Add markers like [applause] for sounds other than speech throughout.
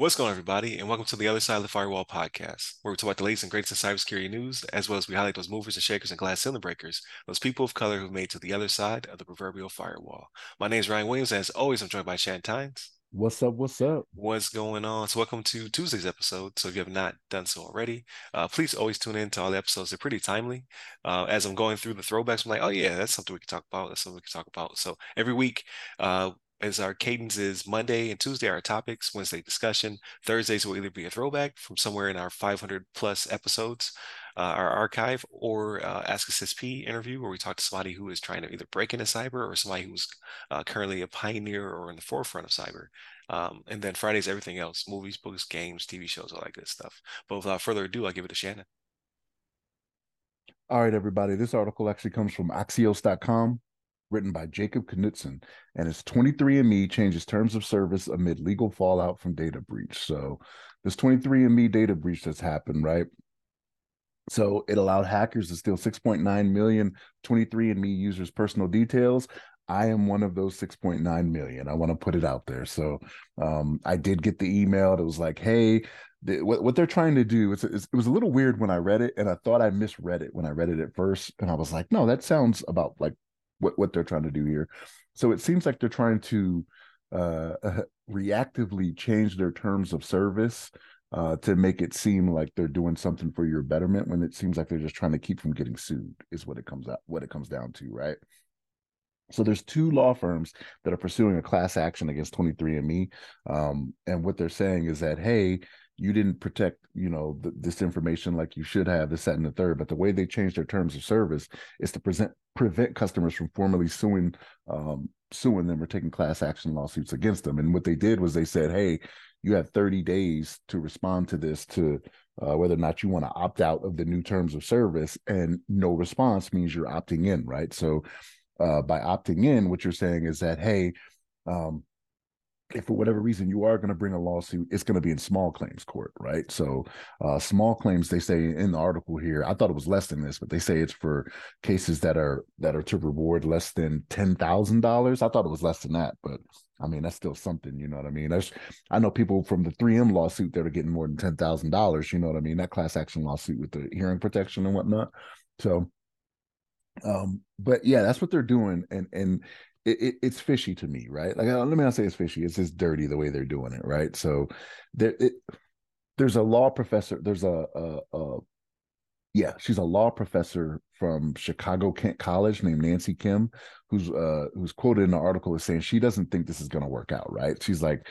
What's going on, everybody, and welcome to the Other Side of the Firewall podcast, where we talk about the latest and greatest in cybersecurity news, as well as we highlight those movers and shakers and glass ceiling breakers, those people of color who've made to the other side of the proverbial firewall. My name is Ryan Williams, and as always, I'm joined by Shannon Tynes. What's up? What's up? What's going on? So, welcome to Tuesday's episode. So, if you have not done so already, uh, please always tune in to all the episodes. They're pretty timely. Uh, as I'm going through the throwbacks, I'm like, oh, yeah, that's something we can talk about. That's something we can talk about. So, every week, uh, as our cadence is Monday and Tuesday, our topics, Wednesday discussion. Thursdays will either be a throwback from somewhere in our 500 plus episodes, our archive, or uh, Ask a CISSP interview where we talk to somebody who is trying to either break into cyber or somebody who's uh, currently a pioneer or in the forefront of cyber. Um, and then Fridays, everything else movies, books, games, TV shows, all that good stuff. But without further ado, I'll give it to Shannon. All right, everybody. This article actually comes from Axios.com written by Jacob Knutson, and it's 23andMe changes terms of service amid legal fallout from data breach. So, this 23andMe data breach that's happened, right? So, it allowed hackers to steal 6.9 million 23andMe users' personal details. I am one of those 6.9 million. I want to put it out there. So, um, I did get the email It was like, hey, what, what they're trying to do is, it was a little weird when I read it, and I thought I misread it when I read it at first, and I was like, no, that sounds about like what what they're trying to do here. So it seems like they're trying to uh, [laughs] reactively change their terms of service uh, to make it seem like they're doing something for your betterment when it seems like they're just trying to keep from getting sued is what it comes out what it comes down to right? So there's two law firms that are pursuing a class action against 23andme um, and what they're saying is that hey you didn't protect you know th- this information like you should have this that and the third but the way they changed their terms of service is to present prevent customers from formally suing um, suing them or taking class action lawsuits against them. And what they did was they said hey you have 30 days to respond to this to uh, whether or not you want to opt out of the new terms of service and no response means you're opting in right so uh, by opting in what you're saying is that hey um, if for whatever reason you are going to bring a lawsuit, it's going to be in small claims court, right? So, uh, small claims, they say in the article here, I thought it was less than this, but they say it's for cases that are that are to reward less than ten thousand dollars. I thought it was less than that, but I mean that's still something, you know what I mean? That's, I know people from the 3M lawsuit that are getting more than ten thousand dollars. You know what I mean? That class action lawsuit with the hearing protection and whatnot. So, um, but yeah, that's what they're doing, and and it, it, it's fishy to me, right? Like, let me not say it's fishy; it's just dirty the way they're doing it, right? So, there, it, there's a law professor. There's a, a, a, yeah, she's a law professor from Chicago Kent College named Nancy Kim, who's uh who's quoted in the article as saying she doesn't think this is going to work out, right? She's like,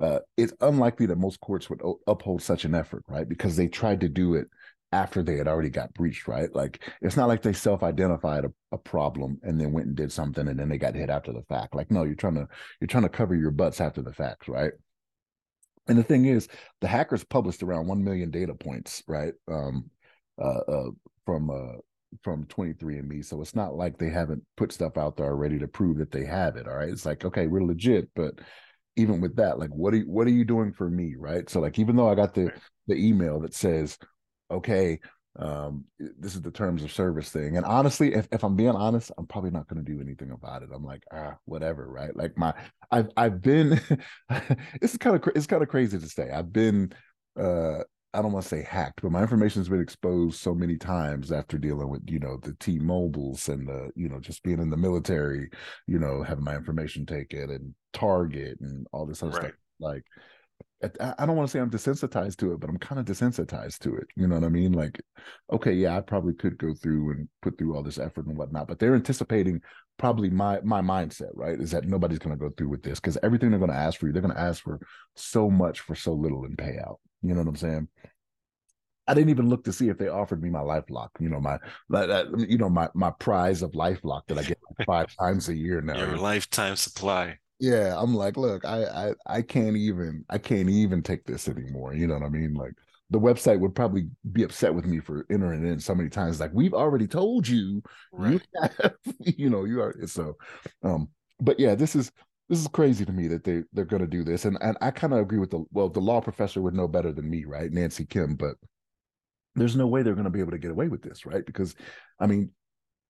uh, it's unlikely that most courts would uphold such an effort, right? Because they tried to do it after they had already got breached, right? Like it's not like they self-identified a, a, problem and then went and did something and then they got hit after the fact. Like, no, you're trying to you're trying to cover your butts after the fact, right? And the thing is, the hackers published around one million data points, right? Um, uh, uh, from uh, from 23andMe. So it's not like they haven't put stuff out there already to prove that they have it. All right. It's like, okay, we're legit, but even with that, like what are you what are you doing for me? Right. So like even though I got the the email that says okay, um, this is the terms of service thing. And honestly, if, if I'm being honest, I'm probably not going to do anything about it. I'm like, ah, whatever, right? Like my, I've, I've been, [laughs] it's kind of, it's kind of crazy to say. I've been, uh, I don't want to say hacked, but my information has been exposed so many times after dealing with, you know, the T Mobiles and the, you know, just being in the military, you know, having my information taken and Target and all this other right. stuff. Like, I don't want to say I'm desensitized to it, but I'm kind of desensitized to it. You know what I mean? Like, okay, yeah, I probably could go through and put through all this effort and whatnot, but they're anticipating probably my my mindset, right? Is that nobody's going to go through with this because everything they're going to ask for you, they're going to ask for so much for so little in payout. You know what I'm saying? I didn't even look to see if they offered me my LifeLock. You know my, you know my my prize of LifeLock that I get like [laughs] five times a year now. Your lifetime supply yeah i'm like look I, I i can't even i can't even take this anymore you know what i mean like the website would probably be upset with me for entering in so many times like we've already told you right. you [laughs] have, you know you are so um but yeah this is this is crazy to me that they they're going to do this and and i kind of agree with the well the law professor would know better than me right nancy kim but there's no way they're going to be able to get away with this right because i mean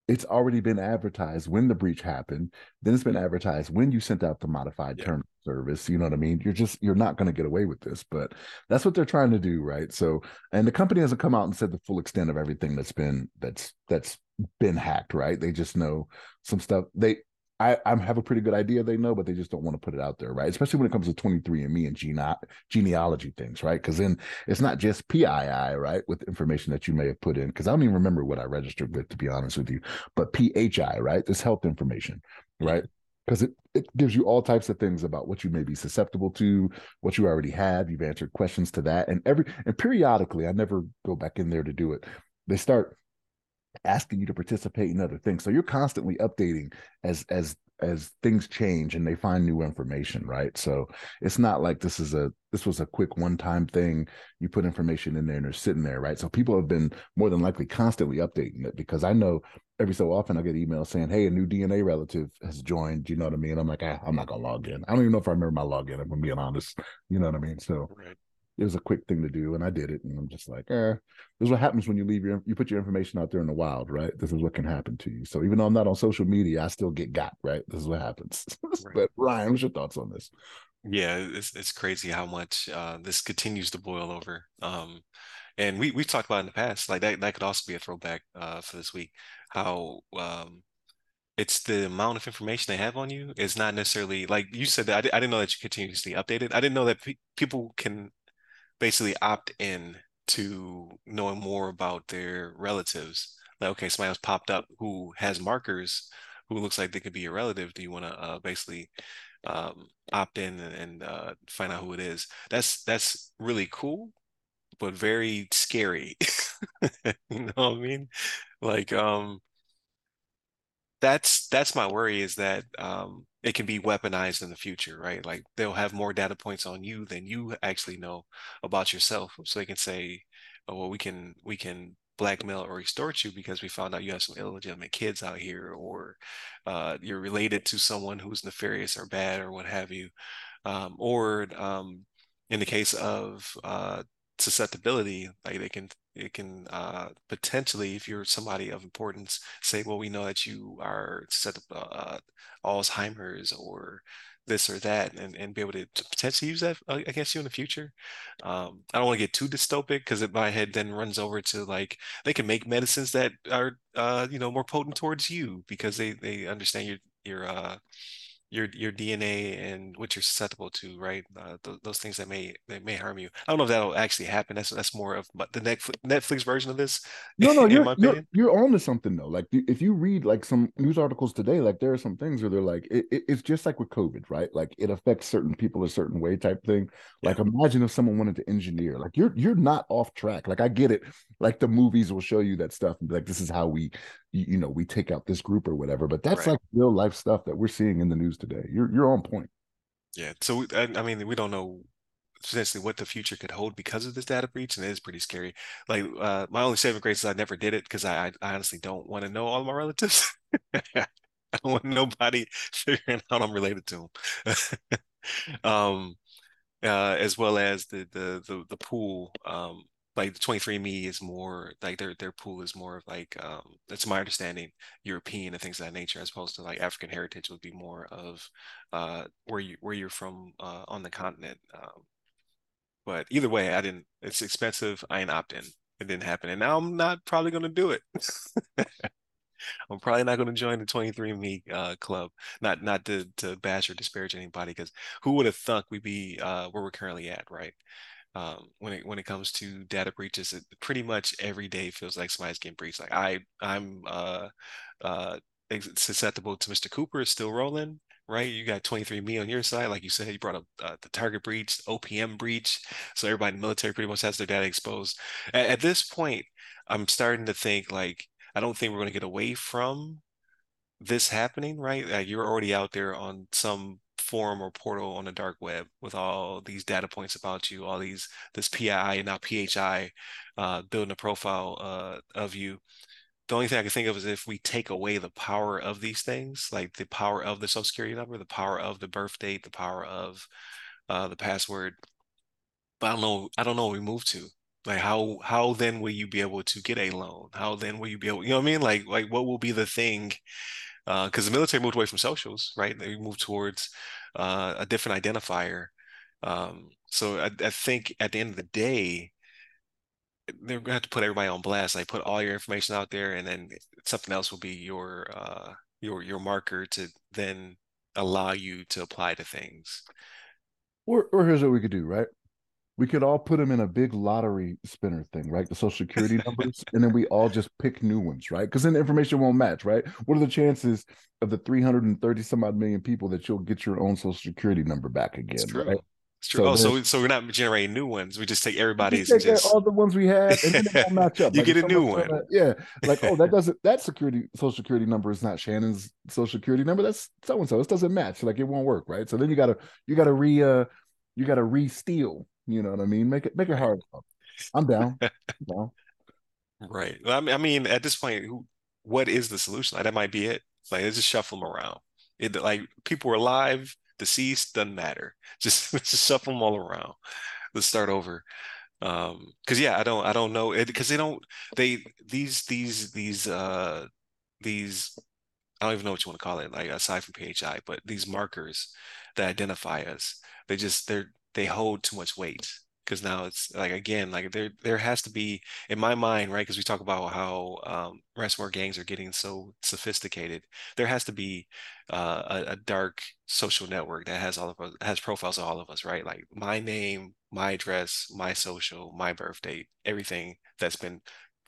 it's already been advertised when the breach happened. Then it's been advertised when you sent out the modified yeah. term service. You know what I mean? You're just you're not going to get away with this, but that's what they're trying to do, right? So, and the company hasn't come out and said the full extent of everything that's been that's that's been hacked, right? They just know some stuff. They I, I have a pretty good idea they know, but they just don't want to put it out there, right? Especially when it comes to 23andMe and gene- genealogy things, right? Because then it's not just PII, right? With information that you may have put in. Because I don't even remember what I registered with, to be honest with you, but PHI, right? This health information, right? Because it, it gives you all types of things about what you may be susceptible to, what you already have. You've answered questions to that. And every and periodically, I never go back in there to do it. They start asking you to participate in other things. So you're constantly updating as as as things change and they find new information, right? So it's not like this is a this was a quick one-time thing. You put information in there and they're sitting there, right? So people have been more than likely constantly updating it because I know every so often I get emails saying, "Hey, a new DNA relative has joined." You know what I mean? I'm like, ah, I'm not gonna log in. I don't even know if I remember my login. If I'm being honest, you know what I mean? So right it was a quick thing to do, and I did it. And I'm just like, eh, this is what happens when you leave your you put your information out there in the wild, right? This is what can happen to you. So even though I'm not on social media, I still get got, right? This is what happens. [laughs] Right. but Ryan, what's your thoughts on this? Yeah, it's it's crazy how much uh, this continues to boil over. Um, and we we've talked about in the past, like that that could also be a throwback uh, for this week. How um, it's the amount of information they have on you is not necessarily like you said that I, I didn't know that you continuously updated. I didn't know that pe- people can basically opt in to knowing more about their relatives. Like, okay, somebody else popped up who has markers who looks like they could be a relative. Do you want to uh, basically um, opt in and, and uh, find out who it is? That's that's really cool, but very scary. [laughs] [laughs] you know what I mean? Like, um, that's that's my worry is that um, it can be weaponized in the future, right? Like they'll have more data points on you than you actually know about yourself. So they can say, oh, well, we can we can blackmail or extort you because we found out you have some illegitimate kids out here or uh, you're related to someone who's nefarious or bad or what have you. Um, or um, in the case of uh, susceptibility, like they can it can uh, potentially, if you're somebody of importance, say, well, we know that you are susceptible uh, Alzheimer's or this or that, and, and be able to, to potentially use that uh, against you in the future. Um, I don't want to get too dystopic because my head then runs over to like they can make medicines that are uh, you know more potent towards you because they they understand your your uh, your your DNA and what you're susceptible to, right? Uh, th- those things that may that may harm you. I don't know if that'll actually happen. That's that's more of the Netflix Netflix version of this. No, no, [laughs] you're you're, you're on to something though. Like if you read like some news articles today, like there are some things where they're like it, it, it's just like with COVID, right? Like it affects certain people a certain way type thing. Like yeah. imagine if someone wanted to engineer. Like you're you're not off track. Like I get it. Like the movies will show you that stuff and be like, this is how we you, you know we take out this group or whatever but that's right. like real life stuff that we're seeing in the news today. You're you're on point. Yeah so I, I mean we don't know essentially what the future could hold because of this data breach and it is pretty scary. Like uh, my only saving grace is i never did it because I, I honestly don't want to know all my relatives. [laughs] I don't want nobody [laughs] figuring out i'm related to them [laughs] um uh, as well as the the the, the pool um like the 23andme is more like their their pool is more of like um that's my understanding european and things of that nature as opposed to like african heritage would be more of uh where you where you're from uh on the continent um but either way i didn't it's expensive i ain't opt in it didn't happen and now i'm not probably going to do it [laughs] I'm probably not going to join the 23andMe uh, club. Not not to to bash or disparage anybody, because who would have thunk we'd be uh, where we're currently at, right? Um, when it when it comes to data breaches, it pretty much every day feels like somebody's getting breached. Like I I'm uh, uh, susceptible to Mr. Cooper is still rolling, right? You got 23andMe on your side, like you said, you brought up uh, the target breach, OPM breach. So everybody in the military pretty much has their data exposed. At, at this point, I'm starting to think like I don't think we're going to get away from this happening, right? Like you're already out there on some forum or portal on the dark web with all these data points about you, all these this PII and now PHI, uh, building a profile uh, of you. The only thing I can think of is if we take away the power of these things, like the power of the social security number, the power of the birth date, the power of uh, the password. But I don't know. I don't know what we move to. Like how how then will you be able to get a loan? How then will you be able, you know what I mean? Like like what will be the thing? Because uh, the military moved away from socials, right? They moved towards uh, a different identifier. Um, so I, I think at the end of the day, they're gonna have to put everybody on blast. Like put all your information out there, and then something else will be your uh, your your marker to then allow you to apply to things. Or, or here's what we could do, right? We could all put them in a big lottery spinner thing, right? The social security numbers, and then we all just pick new ones, right? Because then the information won't match, right? What are the chances of the 330 some odd million people that you'll get your own social security number back again? Right? It's true. So oh, so so we're not generating new ones. We just take everybody's. Take just... all the ones we had, and then they all [laughs] match up. you like get a new one. yeah, like oh, that [laughs] doesn't that security social security number is not Shannon's social security number. That's so and so. It doesn't match. Like it won't work, right? So then you gotta you gotta re uh you gotta re steal. You know what I mean? Make it make it hard. I'm down. I'm down. [laughs] Right. I mean, I mean, at this point, what is the solution? Like that might be it. Like let's just shuffle them around. It like people are alive deceased doesn't matter. [laughs] Just just shuffle them all around. Let's start over. Um, because yeah, I don't I don't know because they don't they these these these uh these I don't even know what you want to call it, like aside from PHI, but these markers that identify us, they just they're they hold too much weight because now it's like again like there there has to be in my mind right because we talk about how um, ransomware gangs are getting so sophisticated there has to be uh, a, a, dark social network that has all of us has profiles of all of us right? Like my name my address my social my birth date everything that's been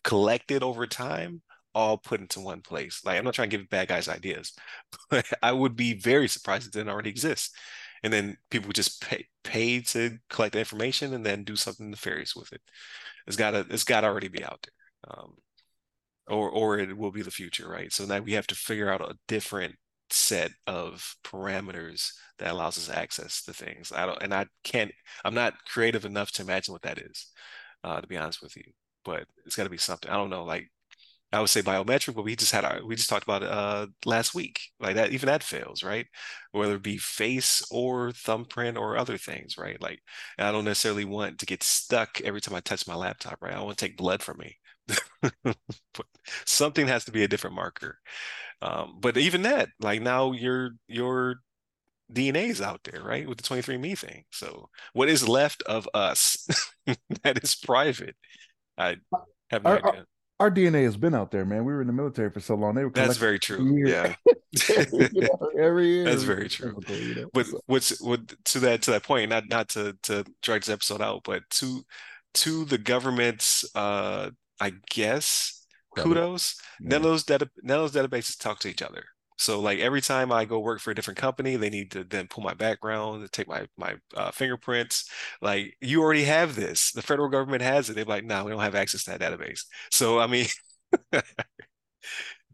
collected over time all put into one place. Like i'm not trying to give bad guys ideas [laughs] but i would be very surprised it didn't already exist and then people just pay pay to collect the information and then do something nefarious with it. It's gotta it's gotta already be out there, um, or or it will be the future, right? So now we have to figure out a different set of parameters that allows us access to things. I don't, and I can't. I'm not creative enough to imagine what that is, uh, to be honest with you. But it's got to be something. I don't know, like I would say biometric, but we just had our we just talked about uh, last week. Like that, even that fails, right? Whether it be face or thumbprint or other things, right? Like I don't necessarily want to get stuck every time I touch my laptop, right? I want to take blood from me. [laughs] but something has to be a different marker. Um, but even that, like now your your DNA is out there, right? With the 23andMe thing. So what is left of us [laughs] that is private? I have no our, idea our DNA has been out there, man. We were in the military for so long. They were That's very true. Yeah. [laughs] you know, every year. That's very true. You know? But so. what's what to that to that point, not not to to drag this episode out, but to to the government's uh I guess kudos. Yeah. None of those data none of those databases talk to each other. So like every time I go work for a different company, they need to then pull my background, take my my uh, fingerprints. Like you already have this. The federal government has it. They're like, no, we don't have access to that database. So I mean, [laughs] none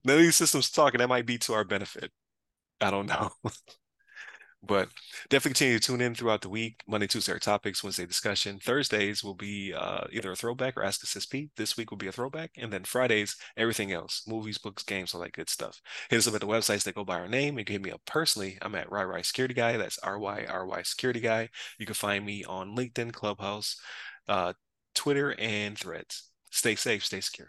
of these systems talking. That might be to our benefit. I don't know. [laughs] But definitely continue to tune in throughout the week. Monday, Tuesday are topics, Wednesday discussion. Thursdays will be uh, either a throwback or Ask Us SP. This week will be a throwback. And then Fridays, everything else movies, books, games, all that good stuff. Hit us up at the websites that go by our name. You can hit me up personally. I'm at RyRy Security Guy. That's R Y R Y Security Guy. You can find me on LinkedIn, Clubhouse, uh, Twitter, and Threads. Stay safe, stay secure.